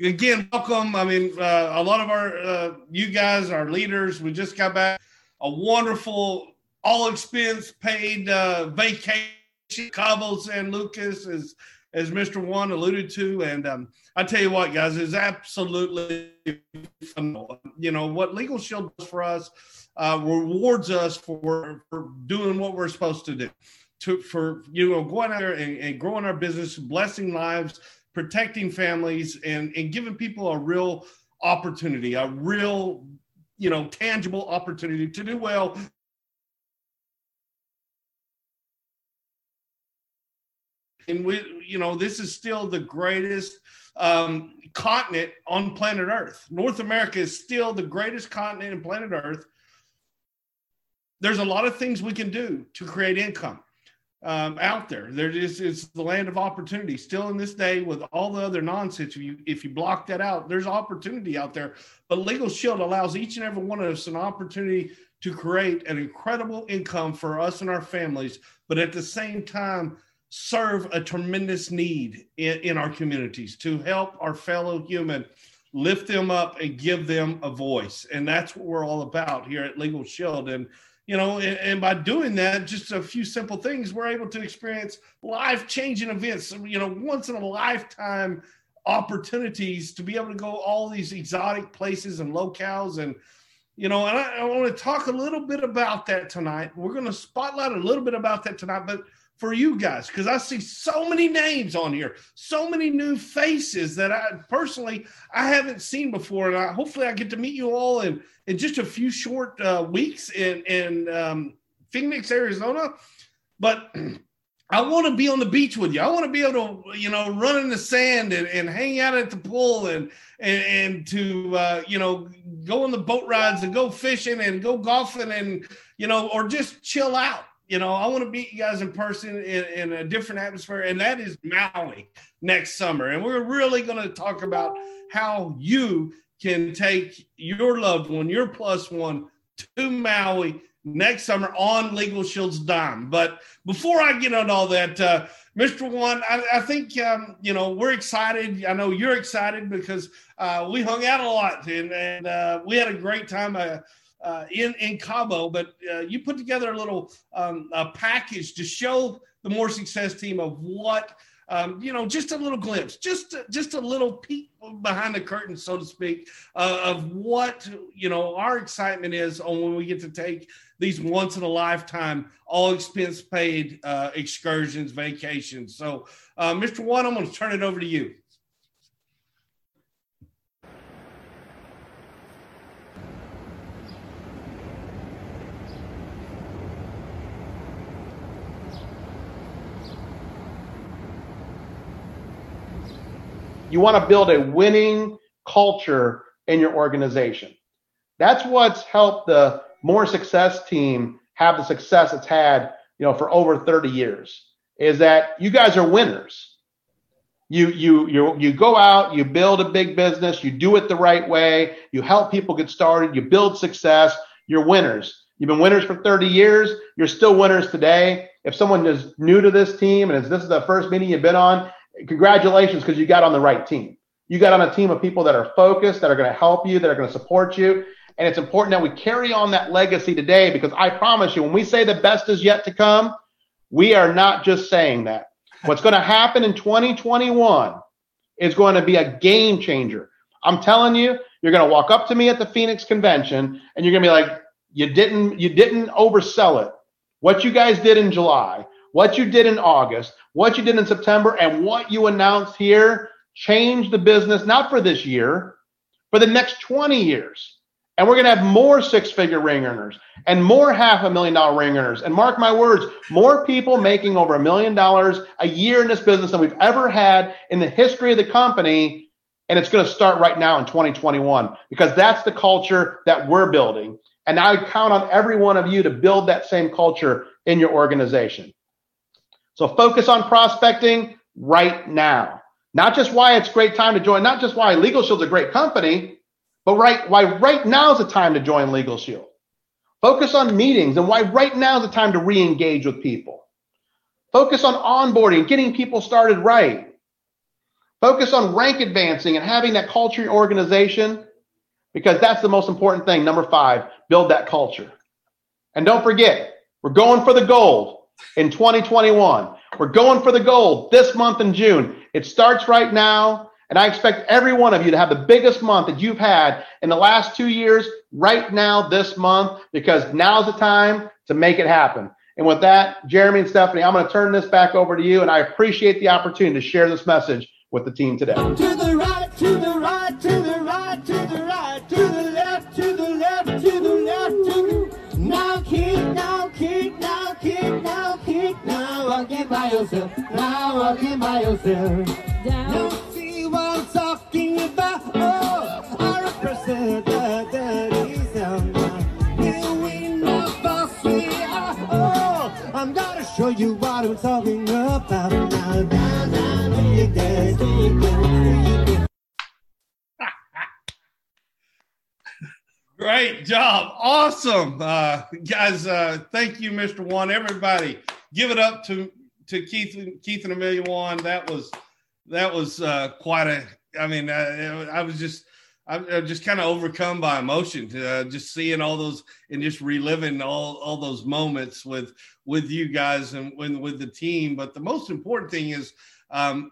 again, welcome. I mean, uh, a lot of our uh, you guys, our leaders, we just got back a wonderful all expense paid uh, vacation. Cabo San Lucas, as as Mr. Wan alluded to, and um, I tell you what, guys, is absolutely. You know what Legal Shield does for us uh, rewards us for for doing what we're supposed to do, to for you know going out there and, and growing our business, blessing lives, protecting families, and and giving people a real opportunity, a real you know tangible opportunity to do well and we, you know, this is still the greatest um, continent on planet Earth. North America is still the greatest continent in planet Earth. There's a lot of things we can do to create income um, out there. There is it's the land of opportunity. Still in this day, with all the other nonsense, if you if you block that out, there's opportunity out there. But Legal Shield allows each and every one of us an opportunity to create an incredible income for us and our families, but at the same time serve a tremendous need in, in our communities to help our fellow human lift them up and give them a voice and that's what we're all about here at legal shield and you know and, and by doing that just a few simple things we're able to experience life changing events you know once in a lifetime opportunities to be able to go all these exotic places and locales. And you know and I, I want to talk a little bit about that tonight. We're going to spotlight a little bit about that tonight but for you guys because I see so many names on here, so many new faces that I personally I haven't seen before, and I, hopefully I get to meet you all in in just a few short uh, weeks in in um, Phoenix, Arizona. But I want to be on the beach with you. I want to be able to, you know, run in the sand and, and hang out at the pool and and, and to, uh, you know, go on the boat rides and go fishing and go golfing and, you know, or just chill out you know, I want to meet you guys in person in, in a different atmosphere, and that is Maui next summer. And we're really going to talk about how you can take your loved one, your plus one, to Maui next summer on Legal Shield's dime. But before I get on all that, uh, Mr. Wan, I, I think um, you know we're excited. I know you're excited because uh, we hung out a lot and, and uh, we had a great time. Uh, uh, in in Cabo, but uh, you put together a little um, a package to show the more success team of what um, you know, just a little glimpse, just just a little peek behind the curtain, so to speak, uh, of what you know our excitement is on when we get to take these once in a lifetime, all expense paid uh, excursions, vacations. So, uh, Mr. Wan, I'm going to turn it over to you. You want to build a winning culture in your organization. That's what's helped the more success team have the success it's had, you know, for over 30 years. Is that you guys are winners. You you you you go out, you build a big business, you do it the right way, you help people get started, you build success, you're winners. You've been winners for 30 years, you're still winners today. If someone is new to this team and is this is the first meeting you've been on, congratulations because you got on the right team. You got on a team of people that are focused, that are going to help you, that are going to support you. And it's important that we carry on that legacy today because I promise you, when we say the best is yet to come, we are not just saying that. What's going to happen in 2021 is going to be a game changer. I'm telling you, you're going to walk up to me at the Phoenix convention and you're going to be like, you didn't, you didn't oversell it. What you guys did in July, what you did in August, what you did in September, and what you announced here changed the business, not for this year, for the next 20 years. And we're going to have more six figure ring earners and more half a million dollar ring earners. And mark my words, more people making over a million dollars a year in this business than we've ever had in the history of the company. And it's going to start right now in 2021 because that's the culture that we're building. And I count on every one of you to build that same culture in your organization. So focus on prospecting right now. Not just why it's great time to join, not just why Legal Shield's a great company, but right why right now is the time to join Legal Shield. Focus on meetings and why right now is the time to re-engage with people. Focus on onboarding, getting people started right. Focus on rank advancing and having that culture in your organization because that's the most important thing. Number five, build that culture. And don't forget, we're going for the gold in 2021. We're going for the gold this month in June. It starts right now. And I expect every one of you to have the biggest month that you've had in the last two years right now this month because now's the time to make it happen. And with that, Jeremy and Stephanie, I'm going to turn this back over to you. And I appreciate the opportunity to share this message with the team today. To the right, to the right, to the right, to the right, by yourself, now walking by yourself. Down. Now see what I'm talking about. Oh, I represent the dirty sound. Here we know, boss, we are. Oh, I'm gonna show you what I'm talking about. Now, down, down. Great job. Awesome. Uh, guys, uh, thank you, Mr. Wan. Everybody, give it up to, to Keith, Keith and Amelia Wan. That was, that was uh, quite a, I mean, uh, I was just, I'm just kind of overcome by emotion to uh, just seeing all those and just reliving all, all those moments with with you guys and with, with the team. But the most important thing is um,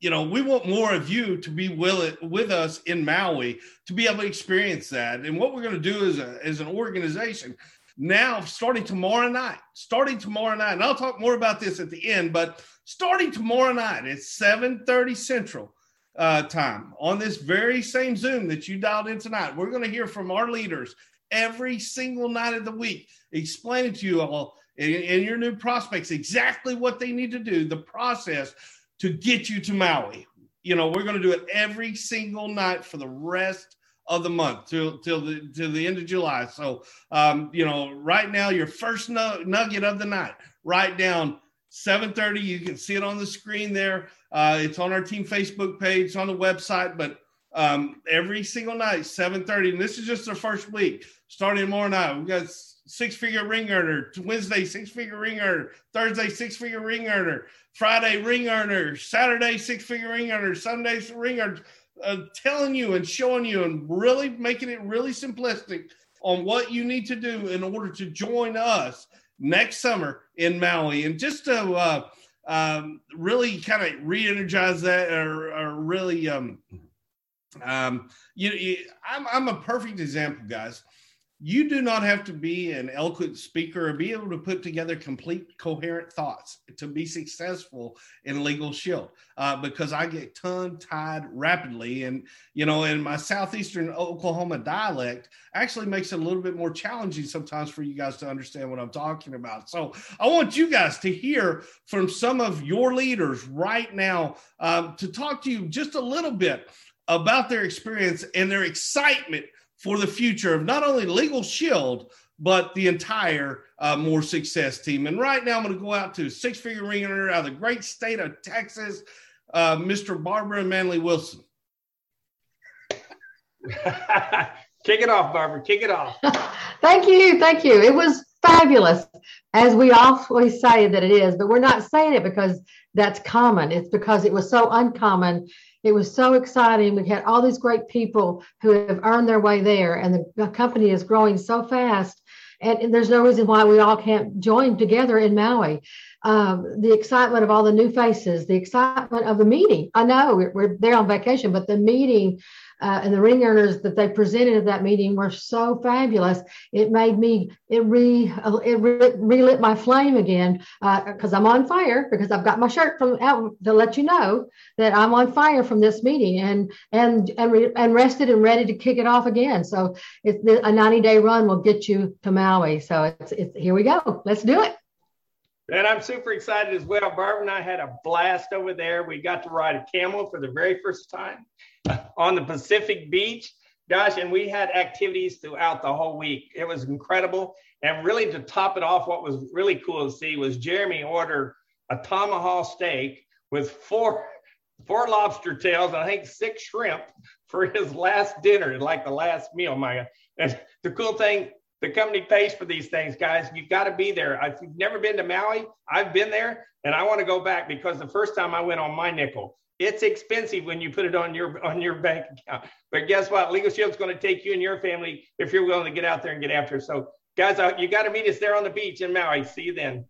you know, we want more of you to be will with us in Maui to be able to experience that. And what we're going to do as, a, as an organization now, starting tomorrow night, starting tomorrow night, and I'll talk more about this at the end, but starting tomorrow night at 7:30 Central uh, time on this very same Zoom that you dialed in tonight, we're going to hear from our leaders every single night of the week, explaining to you all and, and your new prospects exactly what they need to do, the process to get you to Maui. You know, we're going to do it every single night for the rest of the month till till the till the end of July. So, um, you know, right now your first nugget of the night. Write down 7:30. You can see it on the screen there. Uh, it's on our team Facebook page. On the website, but um, every single night 7:30. And this is just the first week. Starting tomorrow night, we got six figure ring earner. Wednesday, six figure ring earner. Thursday, six figure ring earner. Friday, ring earner. Saturday, six figure ring earner. Sunday, ring earner. Telling you and showing you and really making it really simplistic on what you need to do in order to join us next summer in Maui. And just to uh, um, really kind of re-energize that or, or really um, um, you, you I'm, I'm a perfect example guys you do not have to be an eloquent speaker or be able to put together complete coherent thoughts to be successful in legal shield uh, because i get tongue tied rapidly. And you know in my southeastern oklahoma dialect actually makes it a little bit more challenging sometimes for you guys to understand what i'm talking about. So i want you guys to hear from some of your leaders right now um, to talk to you just a little bit about their experience and their excitement for the future of not only Legal Shield, but the entire uh, More Success team. And right now, I'm going to go out to six figure ring earner out of the great state of Texas, uh, Mr. Barbara Manley Wilson. Kick it off, Barbara. Kick it off. thank you. Thank you. It was fabulous, as we always say that it is, but we're not saying it because that's common. It's because it was so uncommon it was so exciting. We had all these great people who have earned their way there, and the company is growing so fast. And, there's no reason why we all can't join together in Maui. Um, the excitement of all the new faces, the excitement of the meeting. I know we're, we're there on vacation, but the meeting uh, and the ring earners that they presented at that meeting were so fabulous. It made me it re it re, relit my flame again because uh, I'm on fire because I've got my shirt from out to let you know that I'm on fire from this meeting and and and re, and rested and ready to kick it off again. So it's a 90 day run will get you to Maui. So it's, it's here we go. Let's do it. And I'm super excited as well. Barbara and I had a blast over there. We got to ride a camel for the very first time on the Pacific Beach. Gosh, and we had activities throughout the whole week. It was incredible. And really, to top it off, what was really cool to see was Jeremy ordered a tomahawk steak with four four lobster tails, and I think six shrimp for his last dinner, like the last meal. My God. and the cool thing, the company pays for these things, guys. You've got to be there. If you've never been to Maui, I've been there, and I want to go back because the first time I went on my nickel, it's expensive when you put it on your on your bank account. But guess what? Legal Shield's going to take you and your family if you're willing to get out there and get after. So, guys, you got to meet us there on the beach in Maui. See you then.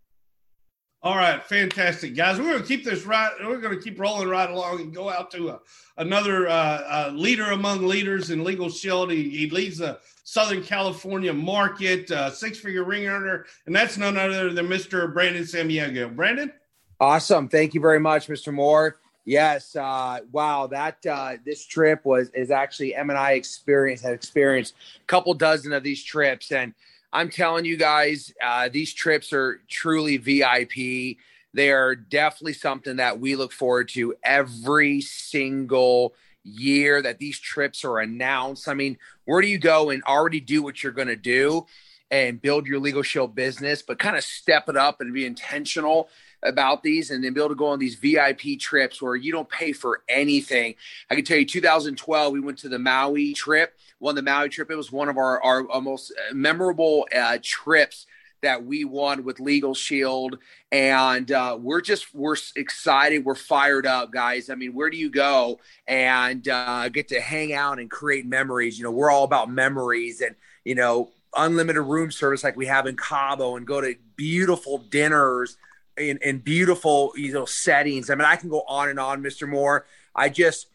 All right, fantastic, guys. We're going to keep this right. We're going to keep rolling right along and go out to a, another uh, uh, leader among leaders in Legal Shield. He, he leads the Southern California market, uh, six-figure ring earner, and that's none other than Mr. Brandon Samaniego. Brandon. Awesome. Thank you very much, Mr. Moore. Yes. Uh, wow. That uh, this trip was is actually M and I experience have experienced a couple dozen of these trips, and I'm telling you guys, uh, these trips are truly VIP. They are definitely something that we look forward to every single year that these trips are announced. I mean, where do you go and already do what you're going to do and build your legal shield business, but kind of step it up and be intentional about these and then be able to go on these VIP trips where you don't pay for anything. I can tell you 2012, we went to the Maui trip, won the Maui trip. It was one of our, our, most memorable uh, trips that we won with Legal Shield. And uh, we're just, we're excited. We're fired up, guys. I mean, where do you go and uh, get to hang out and create memories? You know, we're all about memories and, you know, unlimited room service like we have in Cabo and go to beautiful dinners in, in beautiful you know settings. I mean, I can go on and on, Mr. Moore. I just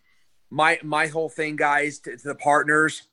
my my whole thing, guys, to, to the partners,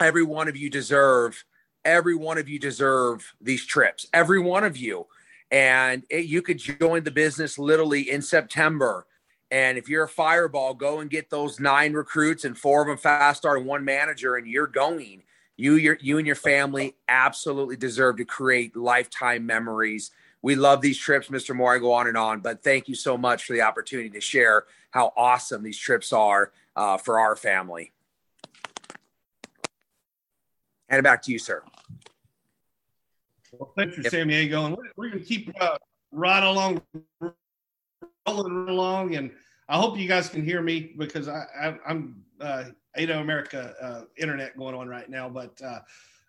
every one of you deserve every one of you deserve these trips. Every one of you. And it, you could join the business literally in September. And if you're a fireball, go and get those nine recruits and four of them fast start and one manager, and you're going. You, your, you and your family absolutely deserve to create lifetime memories we love these trips, Mr. Moore. I go on and on, but thank you so much for the opportunity to share how awesome these trips are uh, for our family. Hand it back to you, sir. Well, thanks for yep. Samaniego, and we're, we're going to keep uh, right along, rolling along, and I hope you guys can hear me because I, I, am uh, Ado America uh, internet going on right now. But uh,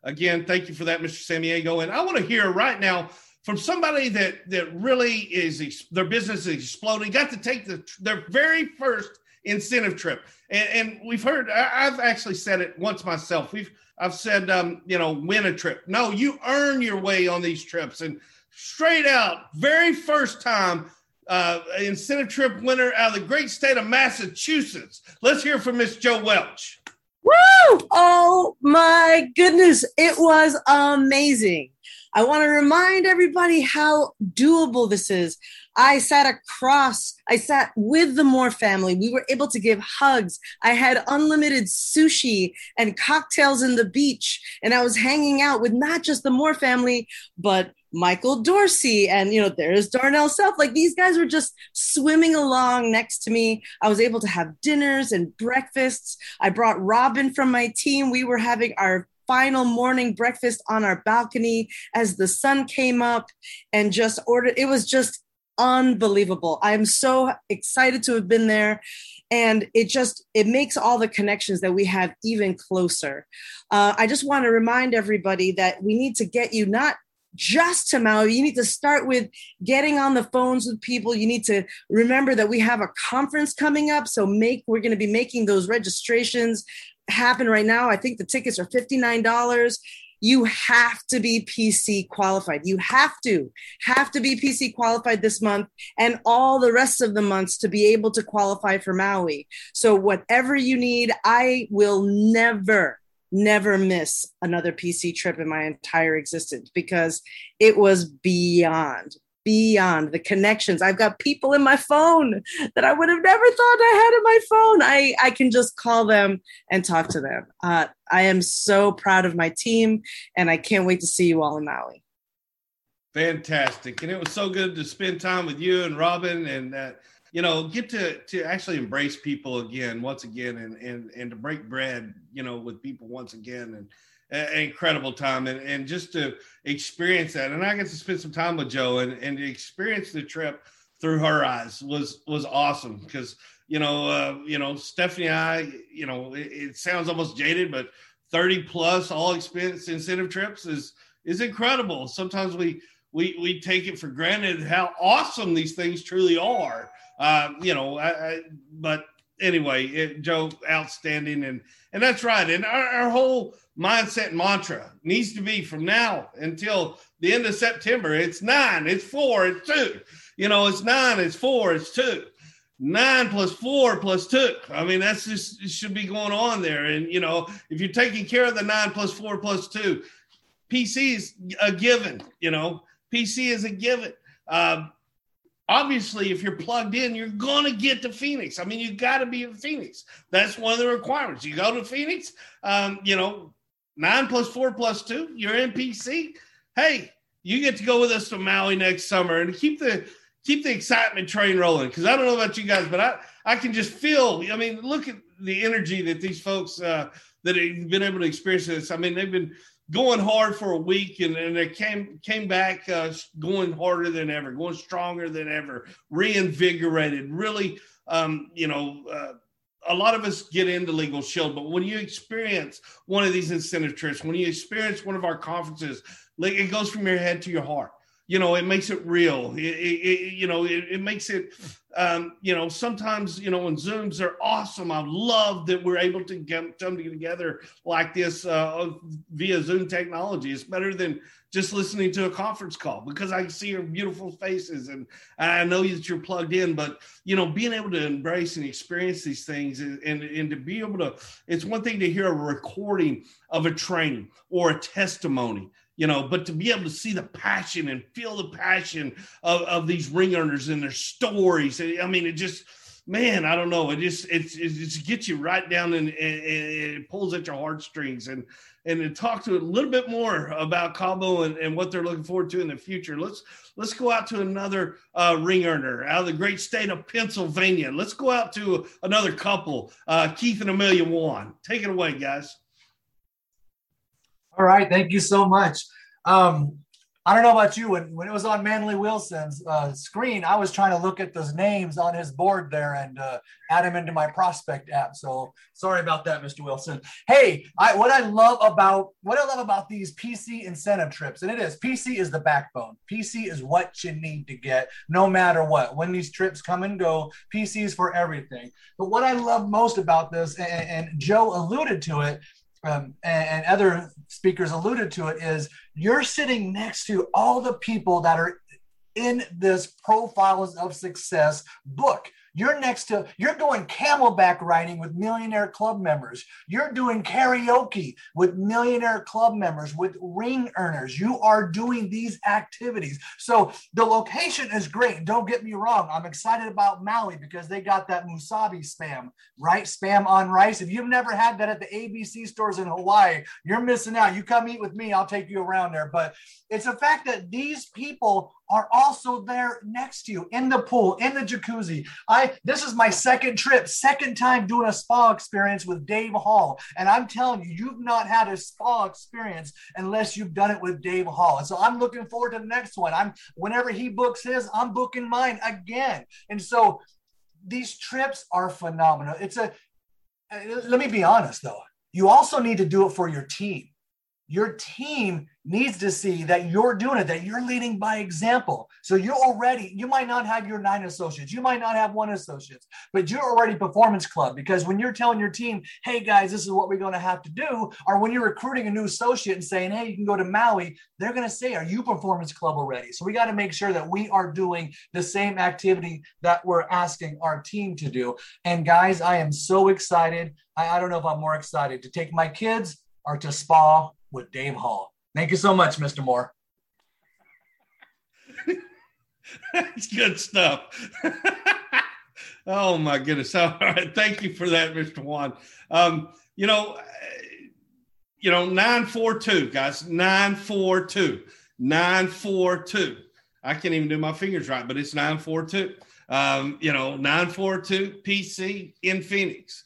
again, thank you for that, Mr. Samaniego, and I want to hear right now from somebody that that really is their business is exploding got to take the their very first incentive trip. And, and we've heard I, have actually said it once myself. We've i've said um, you know win a trip. No you earn your way on these trips. And straight out very first time uh, incentive trip winner out of the great state of massachusetts. Let's hear from miss joe welch. Woo! Oh my goodness, it was amazing. I want to remind everybody how doable this is. I sat across, I sat with the Moore family. We were able to give hugs. I had unlimited sushi and cocktails in the beach. And I was hanging out with not just the Moore family, but Michael Dorsey and you know there's Darnell Self like these guys were just swimming along next to me I was able to have dinners and breakfasts I brought Robin from my team we were having our final morning breakfast on our balcony as the sun came up and just ordered. It was just unbelievable. I'm so excited to have been there. And it just it makes all the connections that we have even closer. Uh, I just want to remind everybody that we need to get you not just to Maui. You need to start with getting on the phones with people. You need to remember that we have a conference coming up. So make we're going to be making those registrations happen right now. I think the tickets are $59. You have to be PC qualified. You have to have to be PC qualified this month and all the rest of the months to be able to qualify for Maui. So whatever you need, I will never never miss another PC trip in my entire existence because it was beyond beyond the connections. I've got people in my phone that I would have never thought I had in my phone. I, I can just call them and talk to them. Uh, I am so proud of my team and I can't wait to see you all in Maui. Fantastic. And it was so good to spend time with you and Robin and, uh, you know, get to, to actually embrace people again, once again, and, and, and to break bread, you know, with people once again. And, an incredible time and, and just to experience that and i get to spend some time with joe and, and to experience the trip through her eyes was was awesome because you know uh, you know stephanie i you know it, it, sounds almost jaded but 30 plus all expense incentive trips is is incredible sometimes we we we take it for granted how awesome these things truly are. Uh, you know, I, I, but anyway, it, Joe, outstanding, and and that's right. And our, our whole mindset mantra needs to be from now until the end of September. It's nine, it's four, it's two. You know, it's nine, it's four, it's two. Nine plus four plus two. I mean, that's just should be going on there. And you know, if you're taking care of the nine plus four plus two, PC is a given. You know, PC is a given. Um, obviously, if you're plugged in, you're going to get to Phoenix. I mean, you got to be in Phoenix. That's one of the requirements. You go to Phoenix, um, you know, nine plus four plus two, you're in PC. Hey, you get to go with us to Maui next summer and keep the keep the excitement train rolling. Because I don't know about you guys, but I I can just feel. I mean, look at the energy that these folks uh, that have been able to experience this. I mean, they've been going hard for a week and, and they came came back uh, going harder than ever, going stronger than ever, reinvigorated. Really, um, you know. Uh, a lot of us get into legal shield but when you experience one of these incentive trips when you experience one of our conferences like it goes from your head to your heart you know it makes it real. It, it, you know it, it makes it um, you know sometimes you know when zooms are awesome i love that we're able to get come together like this uh, via zoom technology. It's better than just listening to a conference call because i see your beautiful faces and i know that you're plugged in but you know being able to embrace and experience these things and, and, and to be able to it's one thing to hear a recording of a training or a testimony you know, but to be able to see the passion and feel the passion of, of these ring earners and their stories. I mean, it just, man, I don't know. It just, it's, it just gets you right down and, and, and it pulls at your heartstrings and, and to talk to a little bit more about Cabo and, and what they're looking forward to in the future. Let's, let's go out to another uh, ring earner out of the great state of Pennsylvania. Let's go out to another couple, uh, Keith and Amelia Wan. Take it away, guys. All right, thank you so much. Um, I don't know about you. When, when it was on Manly Wilson's uh, screen, I was trying to look at those names on his board there and uh, add him into my prospect app. So sorry about that, Mr. Wilson. Hey, I, what I love about what I love about these PC incentive trips, and it is PC is the backbone. PC is what you need to get, no matter what. When these trips come and go, PC is for everything. But what I love most about this, and, and Joe alluded to it, um, and, and other speakers alluded to it, is you're sitting next to all the people that are in this profiles of success book you're next to, you're going camelback riding with millionaire club members. You're doing karaoke with millionaire club members, with ring earners. You are doing these activities. So the location is great. Don't get me wrong. I'm excited about Maui because they got that musubi spam, right? Spam on rice. If you've never had that at the ABC stores in Hawaii, you're missing out. You come eat with me, I'll take you around there. But it's a fact that these people are also there next to you in the pool, in the jacuzzi. I this is my second trip, second time doing a spa experience with Dave Hall. And I'm telling you, you've not had a spa experience unless you've done it with Dave Hall. And so I'm looking forward to the next one. I'm whenever he books his, I'm booking mine again. And so these trips are phenomenal. It's a let me be honest though. You also need to do it for your team. Your team needs to see that you're doing it, that you're leading by example. So you're already, you might not have your nine associates, you might not have one associates, but you're already performance club because when you're telling your team, hey guys, this is what we're going to have to do, or when you're recruiting a new associate and saying, hey, you can go to Maui, they're going to say, are you performance club already? So we got to make sure that we are doing the same activity that we're asking our team to do. And guys, I am so excited. I, I don't know if I'm more excited to take my kids or to spa with Dave Hall. Thank you so much, Mr. Moore. That's good stuff. oh my goodness! All right, thank you for that, Mr. Wan. Um, you know, you know, nine four two guys, nine four two, nine four two. I can't even do my fingers right, but it's nine four two. Um, you know, nine four two PC in Phoenix.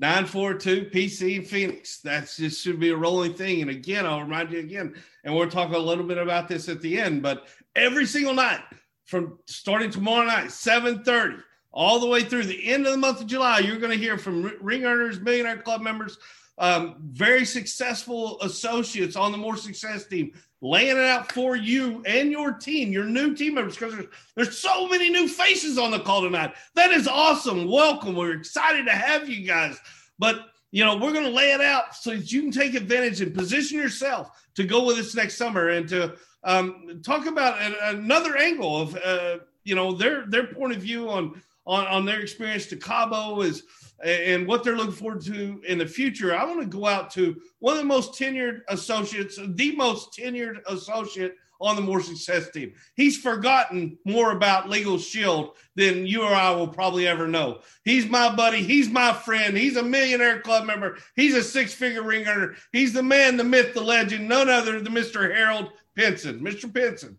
942 PC in Phoenix. That's just should be a rolling thing. And again, I'll remind you again, and we'll talk a little bit about this at the end, but every single night from starting tomorrow night, 7:30, all the way through the end of the month of July, you're going to hear from ring earners, millionaire club members, um, very successful associates on the more success team laying it out for you and your team, your new team members, because there's, there's so many new faces on the call tonight. That is awesome. Welcome. We're excited to have you guys. But you know, we're going to lay it out so that you can take advantage and position yourself to go with us next summer and to um, talk about another angle of uh, you know their their point of view on on, on their experience to Cabo is and what they're looking forward to in the future. I want to go out to one of the most tenured associates, the most tenured associate on the More Success team. He's forgotten more about Legal Shield than you or I will probably ever know. He's my buddy. He's my friend. He's a millionaire club member. He's a six figure ring earner. He's the man, the myth, the legend, none other than Mr. Harold Pinson. Mr. Pinson.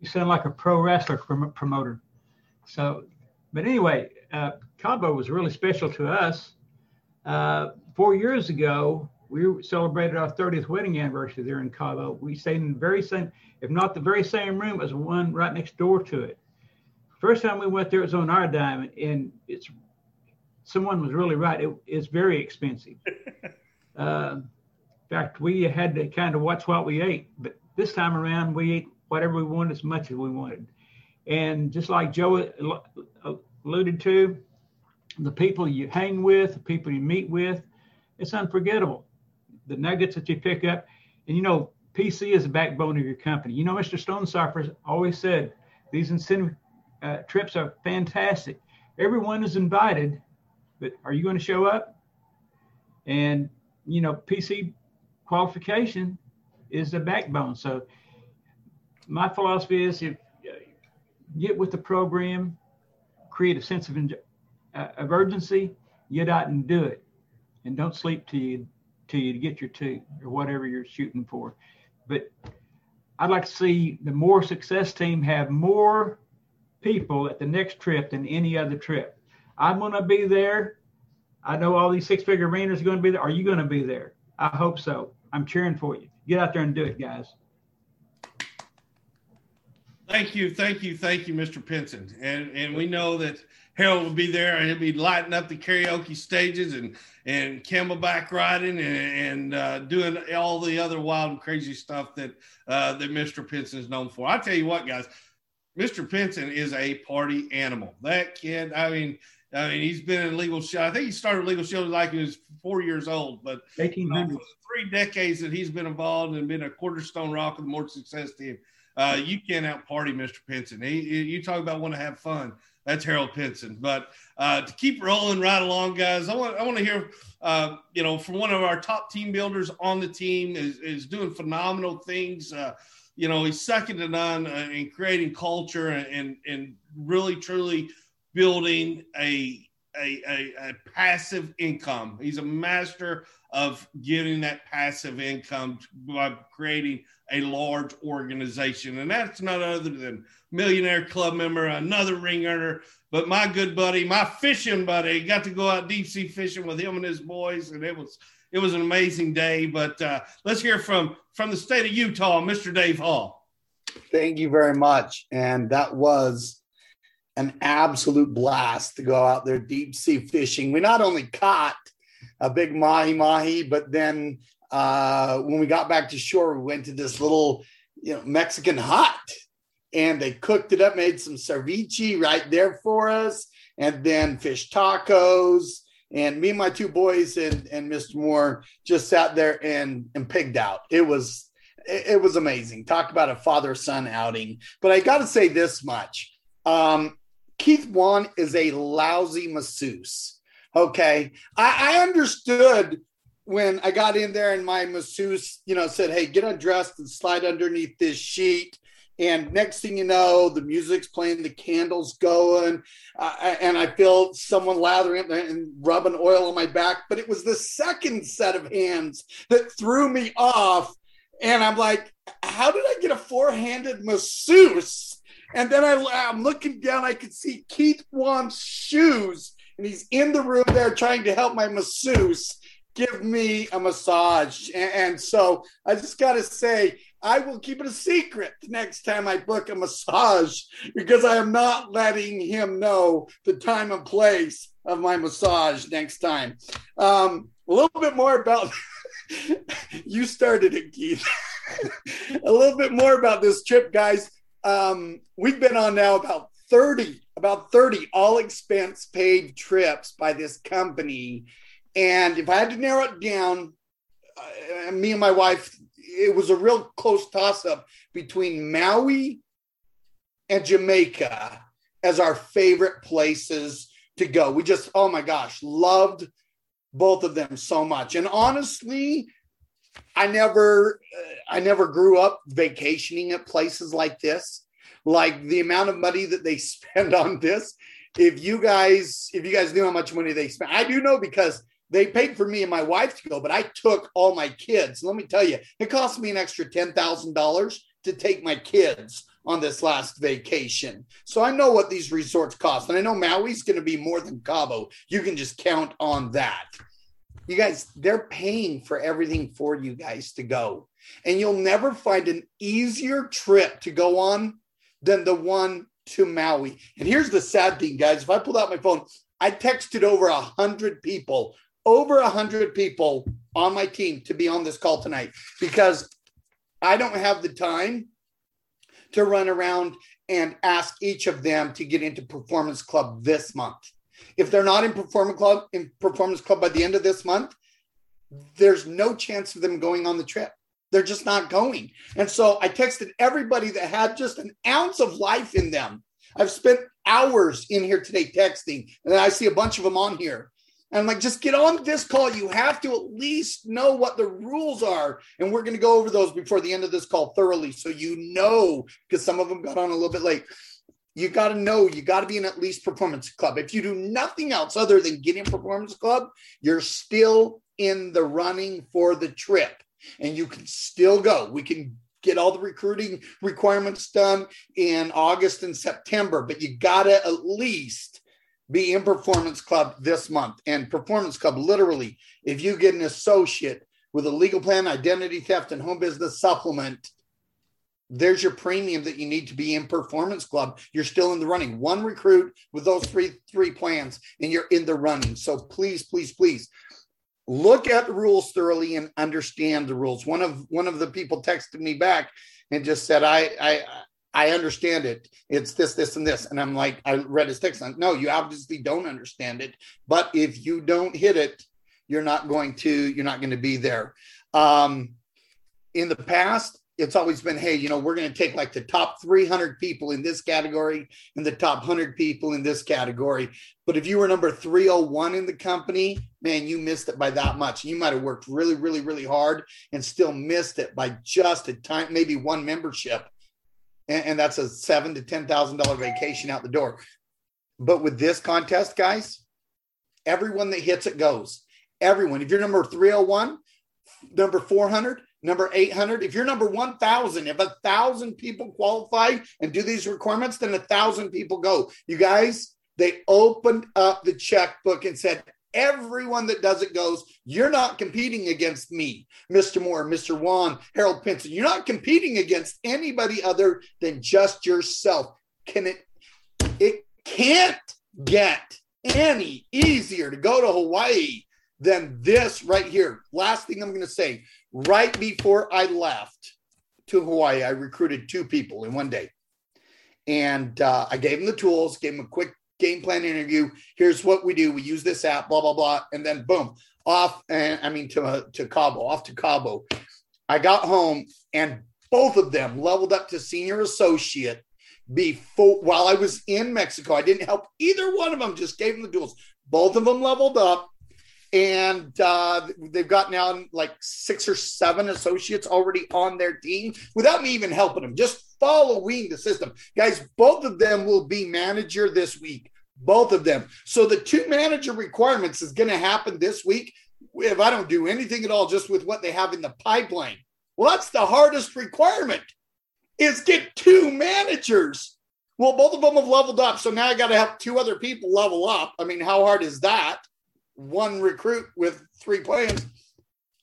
You sound like a pro wrestler promoter. So, but anyway, uh, Cabo was really special to us. Uh, four years ago, we celebrated our 30th wedding anniversary there in Cabo. We stayed in the very same, if not the very same room as the one right next door to it. First time we went there, it was on our dime, and it's someone was really right. It, it's very expensive. uh, in fact, we had to kind of watch what we ate, but this time around, we ate whatever we wanted as much as we wanted. And just like Joe alluded to, the people you hang with, the people you meet with, it's unforgettable. The nuggets that you pick up, and you know, PC is the backbone of your company. You know, Mr. Stonecipher always said these incentive uh, trips are fantastic. Everyone is invited, but are you going to show up? And you know, PC qualification is the backbone. So my philosophy is if get with the program, create a sense of, uh, of urgency, get out and do it, and don't sleep till you till you get your two or whatever you're shooting for. But I'd like to see the more success team have more people at the next trip than any other trip. I'm going to be there. I know all these six figure arenas are going to be there. Are you going to be there? I hope so. I'm cheering for you. Get out there and do it, guys. Thank you, thank you, thank you, Mr. Pinson. And and we know that Harold will be there and he'll be lighting up the karaoke stages and and camelback riding and, and uh, doing all the other wild and crazy stuff that uh, that Mr. Pinson is known for. I tell you what, guys, Mr. Pinson is a party animal. That kid, I mean, I mean, he's been in legal show. I think he started legal show like he was four years old, but 1800. Uh, three decades that he's been involved and been a cornerstone rock of the More Success team. Uh, you can't out party Mr. Pinson. He, you talk about want to have fun. That's Harold Pinson. But uh, to keep rolling right along, guys, I want I want to hear, uh, you know, from one of our top team builders on the team is, is doing phenomenal things. Uh, you know, he's second to none uh, in creating culture and, and, and really truly building a, a, a, a passive income. He's a master of getting that passive income by creating a large organization. And that's not other than millionaire club member, another ring earner, but my good buddy, my fishing buddy, got to go out deep sea fishing with him and his boys. And it was, it was an amazing day, but uh, let's hear from, from the state of Utah, Mr. Dave Hall. Thank you very much. And that was an absolute blast to go out there deep sea fishing. We not only caught a big mahi mahi. But then uh, when we got back to shore, we went to this little you know Mexican hut and they cooked it up, made some ceviche right there for us, and then fish tacos. And me and my two boys and, and Mr. Moore just sat there and, and pigged out. It was it, was amazing. Talk about a father son outing. But I got to say this much: um, Keith Wan is a lousy masseuse. Okay. I, I understood when I got in there and my masseuse, you know, said, Hey, get undressed and slide underneath this sheet. And next thing you know, the music's playing, the candles going, uh, and I feel someone lathering and rubbing oil on my back. But it was the second set of hands that threw me off. And I'm like, how did I get a four handed masseuse? And then I, I'm looking down, I could see Keith Wan's shoes and he's in the room there trying to help my masseuse give me a massage. And, and so I just got to say, I will keep it a secret next time I book a massage because I am not letting him know the time and place of my massage next time. Um, a little bit more about you started it, Keith. a little bit more about this trip, guys. Um, we've been on now about 30, about 30 all expense paid trips by this company. And if I had to narrow it down, uh, me and my wife, it was a real close toss up between Maui and Jamaica as our favorite places to go. We just, oh my gosh, loved both of them so much. And honestly, I never, uh, I never grew up vacationing at places like this. Like the amount of money that they spend on this. If you guys, if you guys knew how much money they spent, I do know because they paid for me and my wife to go, but I took all my kids. Let me tell you, it cost me an extra ten thousand dollars to take my kids on this last vacation. So I know what these resorts cost. And I know Maui's going to be more than Cabo. You can just count on that. You guys, they're paying for everything for you guys to go. And you'll never find an easier trip to go on than the one to Maui. And here's the sad thing, guys. If I pulled out my phone, I texted over a hundred people, over a hundred people on my team to be on this call tonight because I don't have the time to run around and ask each of them to get into performance club this month. If they're not in performance club in performance club by the end of this month, there's no chance of them going on the trip. They're just not going. And so I texted everybody that had just an ounce of life in them. I've spent hours in here today texting, and I see a bunch of them on here. And I'm like, just get on this call. You have to at least know what the rules are. And we're going to go over those before the end of this call thoroughly. So you know, because some of them got on a little bit late. You got to know, you got to be in at least performance club. If you do nothing else other than get in performance club, you're still in the running for the trip and you can still go. We can get all the recruiting requirements done in August and September, but you got to at least be in Performance Club this month. And Performance Club, literally, if you get an associate with a legal plan, identity theft, and home business supplement, there's your premium that you need to be in Performance Club. You're still in the running. One recruit with those three three plans, and you're in the running. So please, please, please look at the rules thoroughly and understand the rules. One of one of the people texted me back and just said, I I I understand it. It's this, this, and this. And I'm like, I read his text. Like, no, you obviously don't understand it. But if you don't hit it, you're not going to, you're not going to be there. Um, in the past, it's always been, hey, you know, we're going to take like the top 300 people in this category and the top 100 people in this category. But if you were number 301 in the company, man, you missed it by that much. You might have worked really, really, really hard and still missed it by just a time, maybe one membership and, and that's a seven to ten thousand dollar vacation out the door. But with this contest, guys, everyone that hits it goes. Everyone. If you're number 301, number 400, number 800, if you're number 1000, if a thousand people qualify and do these requirements, then a thousand people go. You guys, they opened up the checkbook and said, everyone that does it goes, You're not competing against me, Mr. Moore, Mr. Wan, Harold Pinson. You're not competing against anybody other than just yourself. Can it, it can't get any easier to go to Hawaii than this right here. Last thing I'm going to say right before I left to Hawaii, I recruited two people in one day. And uh, I gave them the tools, gave them a quick game plan interview. Here's what we do. We use this app, blah, blah, blah. And then boom, off. And I mean, to, uh, to Cabo, off to Cabo. I got home and both of them leveled up to senior associate before while I was in Mexico. I didn't help either one of them, just gave them the tools. Both of them leveled up. And uh, they've got now like six or seven associates already on their team without me even helping them, just following the system. Guys, both of them will be manager this week both of them. So the two manager requirements is going to happen this week if I don't do anything at all just with what they have in the pipeline. Well, that's the hardest requirement is get two managers. Well, both of them have leveled up. So now I got to have two other people level up. I mean, how hard is that? One recruit with three plans.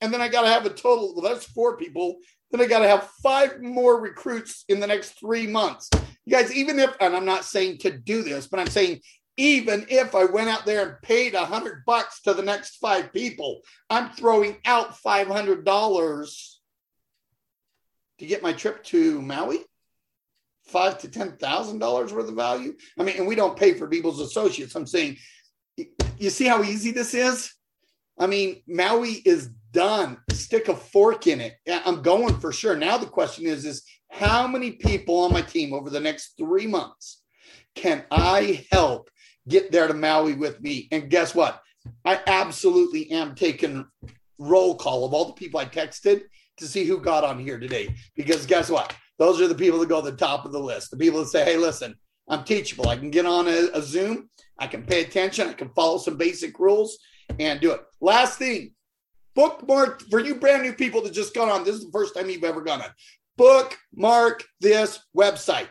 And then I got to have a total, well, that's four people. Then I got to have five more recruits in the next three months. You guys, even if, and I'm not saying to do this, but I'm saying even if I went out there and paid a hundred bucks to the next five people, I'm throwing out five hundred dollars to get my trip to Maui? Five to ten thousand dollars worth of value. I mean, and we don't pay for people's associates. I'm saying, you see how easy this is. I mean, Maui is done. Stick a fork in it. I'm going for sure. Now the question is, is how many people on my team over the next three months can I help get there to Maui with me? And guess what? I absolutely am taking roll call of all the people I texted to see who got on here today. Because guess what? Those are the people that go to the top of the list. The people that say, hey, listen, I'm teachable. I can get on a, a Zoom. I can pay attention. I can follow some basic rules and do it. Last thing, bookmark for you brand new people that just got on. This is the first time you've ever gone on. Bookmark this website.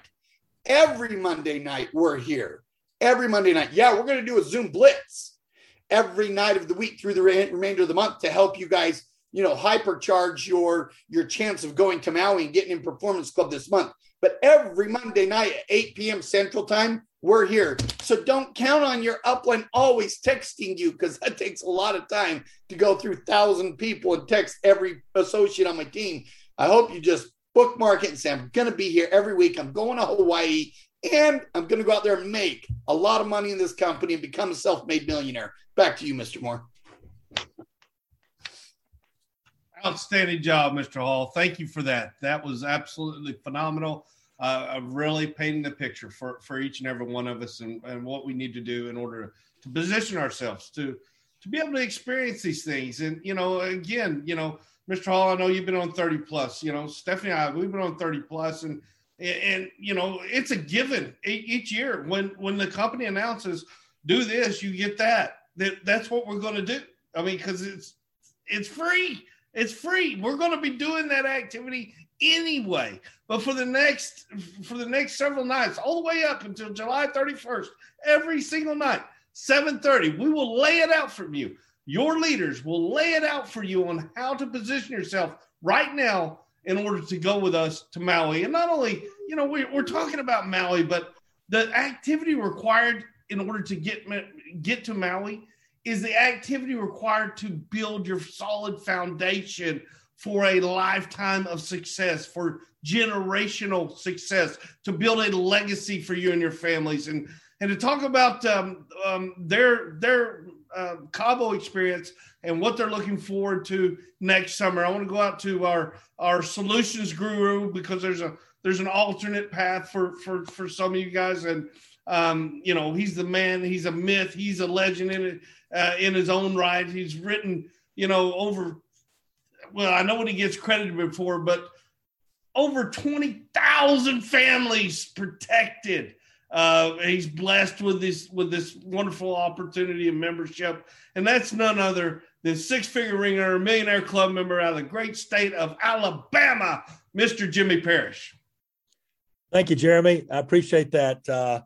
Every Monday night, we're here. Every Monday night. Yeah, we're going to do a Zoom blitz every night of the week through the re- remainder of the month to help you guys, you know, hypercharge your your chance of going to Maui and getting in Performance Club this month. But every Monday night at 8 p.m. Central Time, we're here. So don't count on your upline always texting you because that takes a lot of time to go through thousand people and text every associate on my team. I hope you just bookmark it and say, I'm going to be here every week. I'm going to Hawaii and I'm going to go out there and make a lot of money in this company and become a self made millionaire. Back to you, Mr. Moore. Outstanding job, Mr. Hall. Thank you for that. That was absolutely phenomenal. Uh, really painting the picture for, for each and every one of us and, and what we need to do in order to position ourselves to to be able to experience these things. And you know, again, you know, Mr. Hall, I know you've been on 30 plus. You know, Stephanie and I, we've been on 30 plus, and and you know, it's a given each year when when the company announces do this, you get that. That that's what we're going to do. I mean, because it's it's free. It's free. We're going to be doing that activity anyway. But for the next for the next several nights, all the way up until July 31st, every single night, 7:30, we will lay it out for you. Your leaders will lay it out for you on how to position yourself right now in order to go with us to Maui. And not only, you know, we, we're talking about Maui, but the activity required in order to get get to Maui is the activity required to build your solid foundation for a lifetime of success, for generational success, to build a legacy for you and your families, and and to talk about um, um, their their uh, Cabo experience and what they're looking forward to next summer. I want to go out to our our solutions guru because there's a there's an alternate path for for for some of you guys and um, you know he's the man he's a myth he's a legend in uh, in his own right he's written you know over well i know what he gets credited for but over 20,000 families protected uh, he's blessed with this with this wonderful opportunity of membership, and that's none other than six figure ringer, millionaire club member out of the great state of Alabama, Mr. Jimmy Parrish. Thank you, Jeremy. I appreciate that. Uh,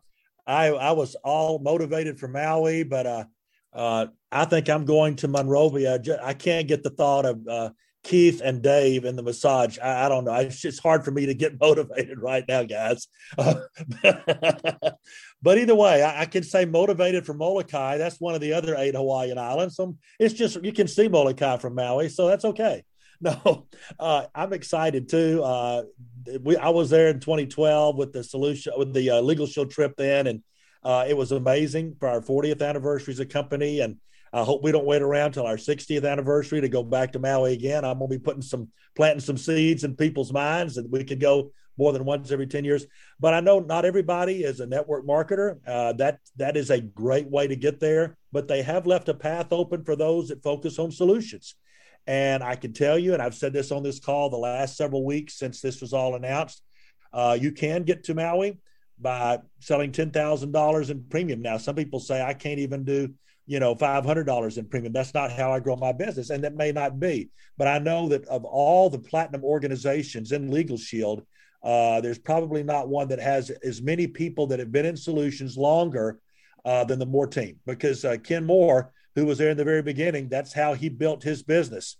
I I was all motivated for Maui, but uh, uh, I think I'm going to Monrovia. I can't get the thought of uh, Keith and Dave in the massage. I, I, don't know. It's just hard for me to get motivated right now, guys. Uh, but either way, I, I, can say motivated for Molokai. That's one of the other eight Hawaiian islands. So it's just you can see Molokai from Maui, so that's okay. No, uh, I'm excited too. Uh, we I was there in 2012 with the solution with the uh, Legal Shield trip then, and uh, it was amazing for our 40th anniversary as a company and I hope we don't wait around till our 60th anniversary to go back to Maui again. I'm going to be putting some planting some seeds in people's minds that we could go more than once every 10 years. But I know not everybody is a network marketer. Uh, that that is a great way to get there. But they have left a path open for those that focus on solutions. And I can tell you, and I've said this on this call the last several weeks since this was all announced, uh, you can get to Maui by selling ten thousand dollars in premium. Now, some people say I can't even do you know, $500 in premium. That's not how I grow my business. And that may not be. But I know that of all the platinum organizations in Legal Shield, uh, there's probably not one that has as many people that have been in solutions longer uh, than the Moore team. Because uh, Ken Moore, who was there in the very beginning, that's how he built his business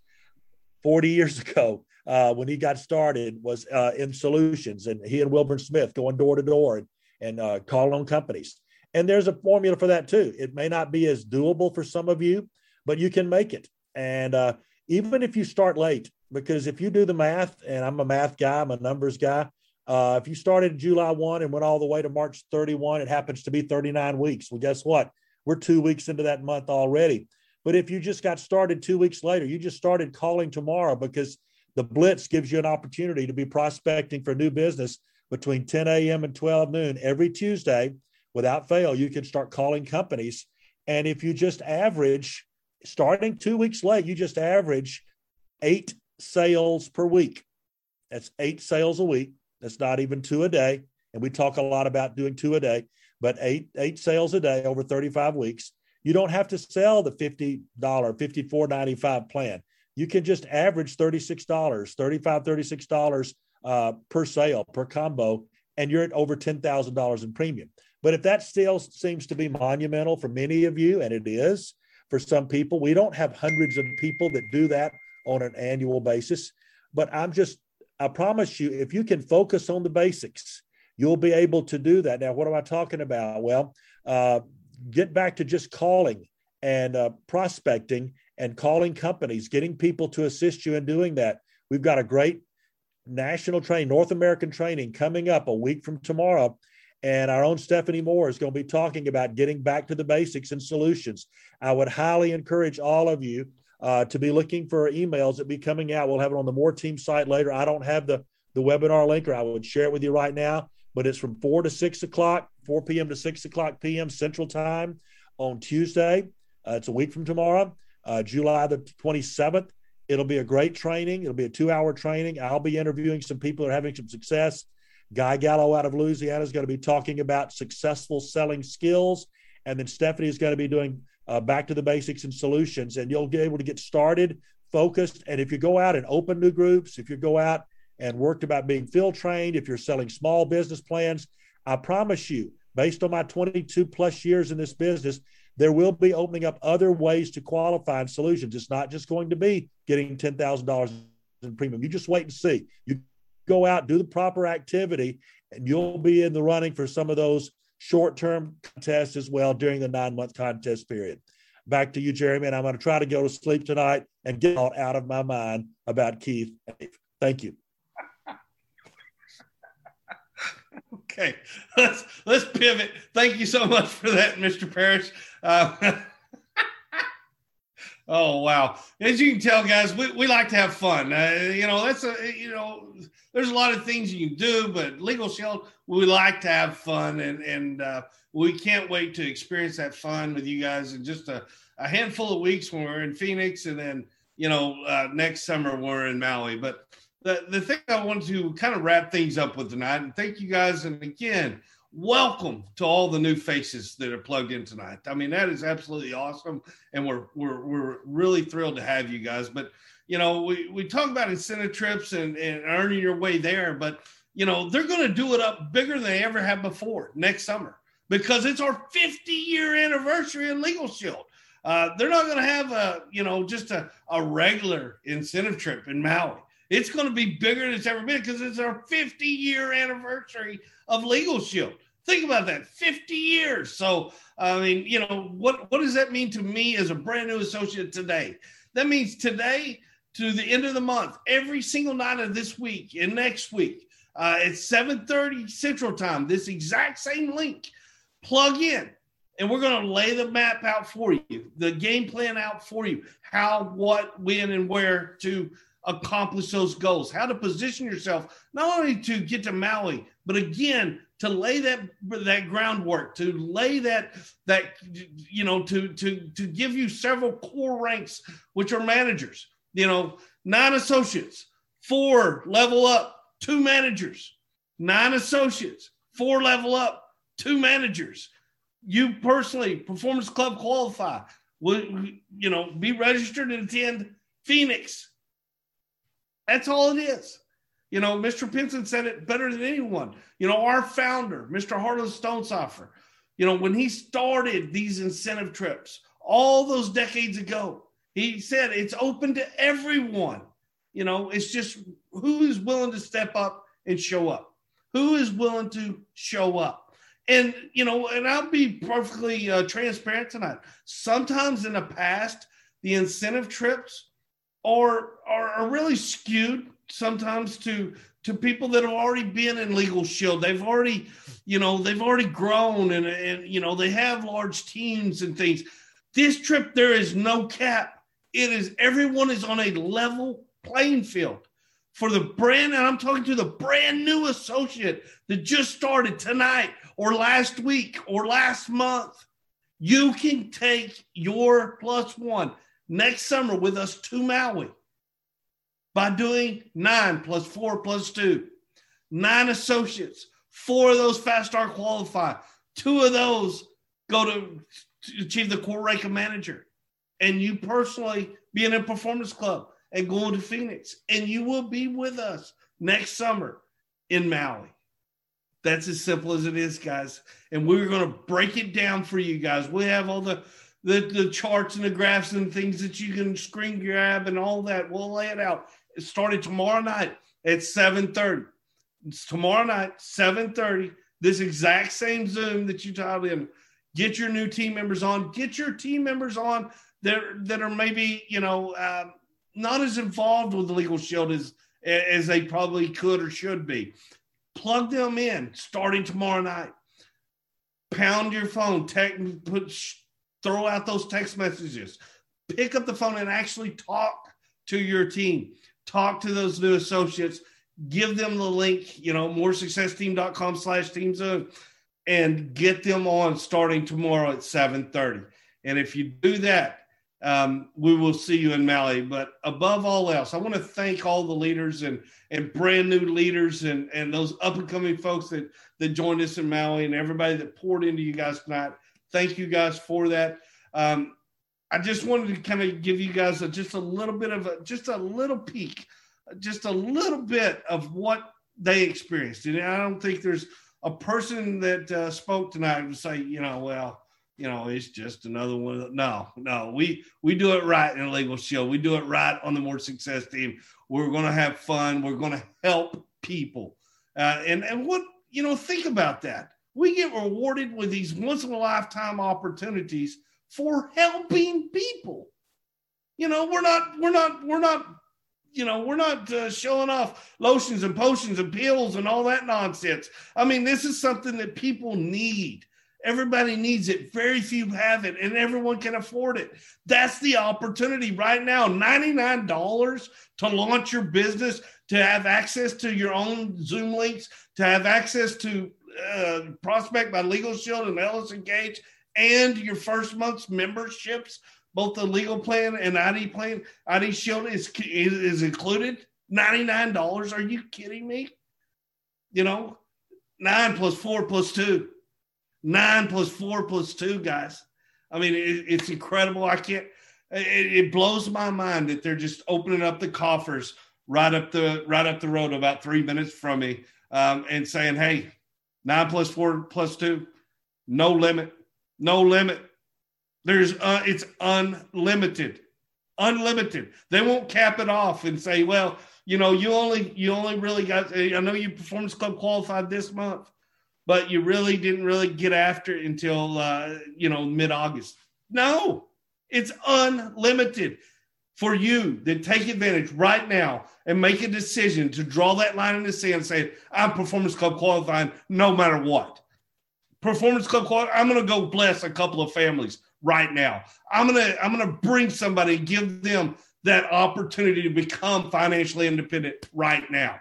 40 years ago. Uh, when he got started, was uh, in solutions, and he and Wilburn Smith going door to door and, and uh, calling on companies and there's a formula for that too. It may not be as doable for some of you, but you can make it. And uh, even if you start late, because if you do the math, and I'm a math guy, I'm a numbers guy. Uh, if you started July 1 and went all the way to March 31, it happens to be 39 weeks. Well, guess what? We're two weeks into that month already. But if you just got started two weeks later, you just started calling tomorrow because the Blitz gives you an opportunity to be prospecting for new business between 10 a.m. and 12 noon every Tuesday without fail. You can start calling companies. And if you just average, starting two weeks late, you just average eight sales per week. That's eight sales a week. That's not even two a day. And we talk a lot about doing two a day, but eight eight sales a day over 35 weeks. You don't have to sell the $50, $54.95 plan. You can just average $36, $35, $36 uh, per sale, per combo, and you're at over $10,000 in premium. But if that still seems to be monumental for many of you, and it is for some people, we don't have hundreds of people that do that on an annual basis. But I'm just, I promise you, if you can focus on the basics, you'll be able to do that. Now, what am I talking about? Well, uh, get back to just calling and uh, prospecting and calling companies, getting people to assist you in doing that. We've got a great national training, North American training coming up a week from tomorrow. And our own Stephanie Moore is going to be talking about getting back to the basics and solutions. I would highly encourage all of you uh, to be looking for emails that be coming out. We'll have it on the Moore Team site later. I don't have the, the webinar link, or I would share it with you right now, but it's from 4 to 6 o'clock, 4 p.m. to 6 o'clock p.m. Central Time on Tuesday. Uh, it's a week from tomorrow, uh, July the 27th. It'll be a great training. It'll be a two hour training. I'll be interviewing some people that are having some success. Guy Gallo out of Louisiana is going to be talking about successful selling skills. And then Stephanie is going to be doing uh, back to the basics and solutions. And you'll be able to get started, focused. And if you go out and open new groups, if you go out and worked about being field trained, if you're selling small business plans, I promise you, based on my 22 plus years in this business, there will be opening up other ways to qualify solutions. It's not just going to be getting $10,000 in premium. You just wait and see. You go out, do the proper activity, and you'll be in the running for some of those short term contests as well during the nine month contest period. Back to you, Jeremy, and I'm going to try to go to sleep tonight and get out of my mind about Keith. Thank you. Okay, let's let's pivot. Thank you so much for that, Mr. Parrish. Uh, oh wow! As you can tell, guys, we, we like to have fun. Uh, you know, that's a you know, there's a lot of things you can do, but Legal Shield, we like to have fun, and and uh, we can't wait to experience that fun with you guys in just a, a handful of weeks when we're in Phoenix, and then you know uh, next summer we're in Maui. But the the thing I wanted to kind of wrap things up with tonight, and thank you guys, and again welcome to all the new faces that are plugged in tonight. I mean, that is absolutely awesome, and we're we're we're really thrilled to have you guys. But you know, we we talk about incentive trips and and earning your way there, but you know, they're going to do it up bigger than they ever have before next summer because it's our 50 year anniversary in Legal Shield. Uh, they're not going to have a you know just a, a regular incentive trip in Maui. It's going to be bigger than it's ever been because it's our 50 year anniversary of Legal Shield. Think about that 50 years. So, I mean, you know, what, what does that mean to me as a brand new associate today? That means today to the end of the month, every single night of this week and next week uh, at 7:30 Central Time, this exact same link, plug in, and we're going to lay the map out for you, the game plan out for you, how, what, when, and where to accomplish those goals, how to position yourself not only to get to Maui, but again to lay that that groundwork, to lay that that you know to to to give you several core ranks, which are managers. You know, nine associates, four level up, two managers, nine associates, four level up, two managers. You personally, Performance Club qualify. Will you know be registered and attend Phoenix that's all it is. You know, Mr. Pinson said it better than anyone. You know, our founder, Mr. Harlan Stonecipher, you know, when he started these incentive trips all those decades ago, he said it's open to everyone. You know, it's just who is willing to step up and show up? Who is willing to show up? And, you know, and I'll be perfectly uh, transparent tonight. Sometimes in the past, the incentive trips are are really skewed sometimes to to people that have already been in legal shield. They've already you know they've already grown and and you know they have large teams and things. This trip there is no cap. It is everyone is on a level playing field. For the brand and i'm talking to the brand new associate that just started tonight or last week or last month you can take your plus one next summer with us to maui by doing nine plus four plus two, nine associates. Four of those fast start qualify. Two of those go to, to achieve the core rank of manager. And you personally being in a performance club and going to Phoenix. And you will be with us next summer in Maui. That's as simple as it is, guys. And we're going to break it down for you guys. We have all the, the the charts and the graphs and things that you can screen grab and all that. We'll lay it out It started tomorrow night at 7.30. It's tomorrow night, 7.30. This exact same Zoom that you tied in. Get your new team members on. Get your team members on that, that are maybe, you know, uh, not as involved with the legal shield as, as they probably could or should be. Plug them in starting tomorrow night. Pound your phone, text, put, throw out those text messages. Pick up the phone and actually talk to your team talk to those new associates, give them the link, you know, moresuccessteam.com slash team zone and get them on starting tomorrow at 7.30. And if you do that, um, we will see you in Maui. But above all else, I want to thank all the leaders and and brand new leaders and and those up and coming folks that that joined us in Maui and everybody that poured into you guys tonight. Thank you guys for that. Um, I just wanted to kind of give you guys a, just a little bit of a, just a little peek, just a little bit of what they experienced. And I don't think there's a person that uh, spoke tonight would say, you know, well, you know, it's just another one. No, no, we we do it right in a Legal Shield. We do it right on the Moore Success team. We're going to have fun. We're going to help people. Uh, and and what you know, think about that. We get rewarded with these once in a lifetime opportunities for helping people. You know, we're not, we're not, we're not, you know, we're not uh, showing off lotions and potions and pills and all that nonsense. I mean, this is something that people need. Everybody needs it. Very few have it, and everyone can afford it. That's the opportunity right now. $99 to launch your business, to have access to your own Zoom links, to have access to uh, Prospect by Legal Shield and Ellis Engage and your first month's memberships, both the legal plan and ID plan, ID Shield is is included. Ninety nine dollars? Are you kidding me? You know, nine plus four plus two, nine plus four plus two, guys. I mean, it, it's incredible. I can't. It, it blows my mind that they're just opening up the coffers right up the right up the road, about three minutes from me, um, and saying, "Hey, nine plus four plus two, no limit." no limit. There's uh, it's unlimited, unlimited. They won't cap it off and say, well, you know, you only you only really got. I know you performance club qualified this month, but you really didn't really get after it until uh, you know mid August. No, it's unlimited for you that take advantage right now and make a decision to draw that line in the sand and say, I'm performance club qualifying no matter what. Performance Club I'm going to go bless a couple of families right now. I'm going to I'm going to bring somebody, give them that opportunity to become financially independent right now.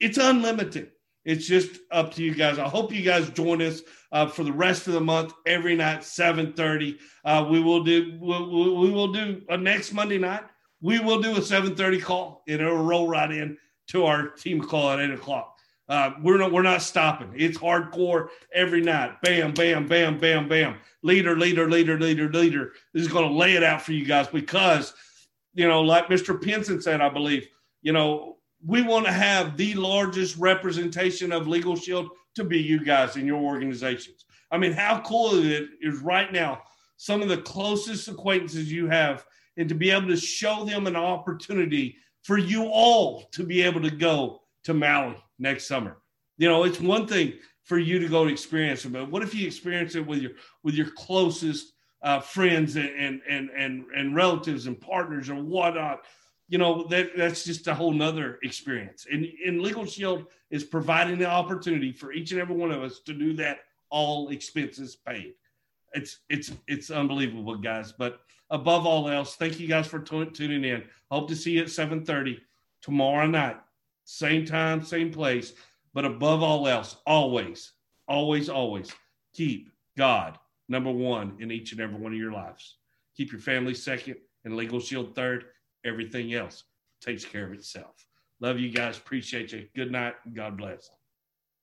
It's unlimited. It's just up to you guys. I hope you guys join us uh, for the rest of the month every night, 7:30. Uh, we will do we'll, we will do a next Monday night. We will do a 7:30 call. And it'll roll right in to our team call at eight o'clock. Uh, we're not we're not stopping. It's hardcore every night. Bam, bam, bam, bam, bam. Leader, leader, leader, leader, leader. This is going to lay it out for you guys because, you know, like Mr. Pinson said, I believe, you know, we want to have the largest representation of Legal Shield to be you guys in your organizations. I mean, how cool is it is right now some of the closest acquaintances you have, and to be able to show them an opportunity for you all to be able to go to Maui next summer. You know, it's one thing for you to go and experience it, but what if you experience it with your with your closest uh, friends and, and and and and relatives and partners and whatnot. You know that that's just a whole nother experience. And and Legal Shield is providing the opportunity for each and every one of us to do that, all expenses paid. It's it's it's unbelievable, guys. But above all else, thank you guys for t- tuning in. Hope to see you at seven thirty tomorrow night, same time, same place. But above all else, always, always, always keep God number one in each and every one of your lives. Keep your family second and Legal Shield third. Everything else takes care of itself. Love you guys. Appreciate you. Good night. God bless.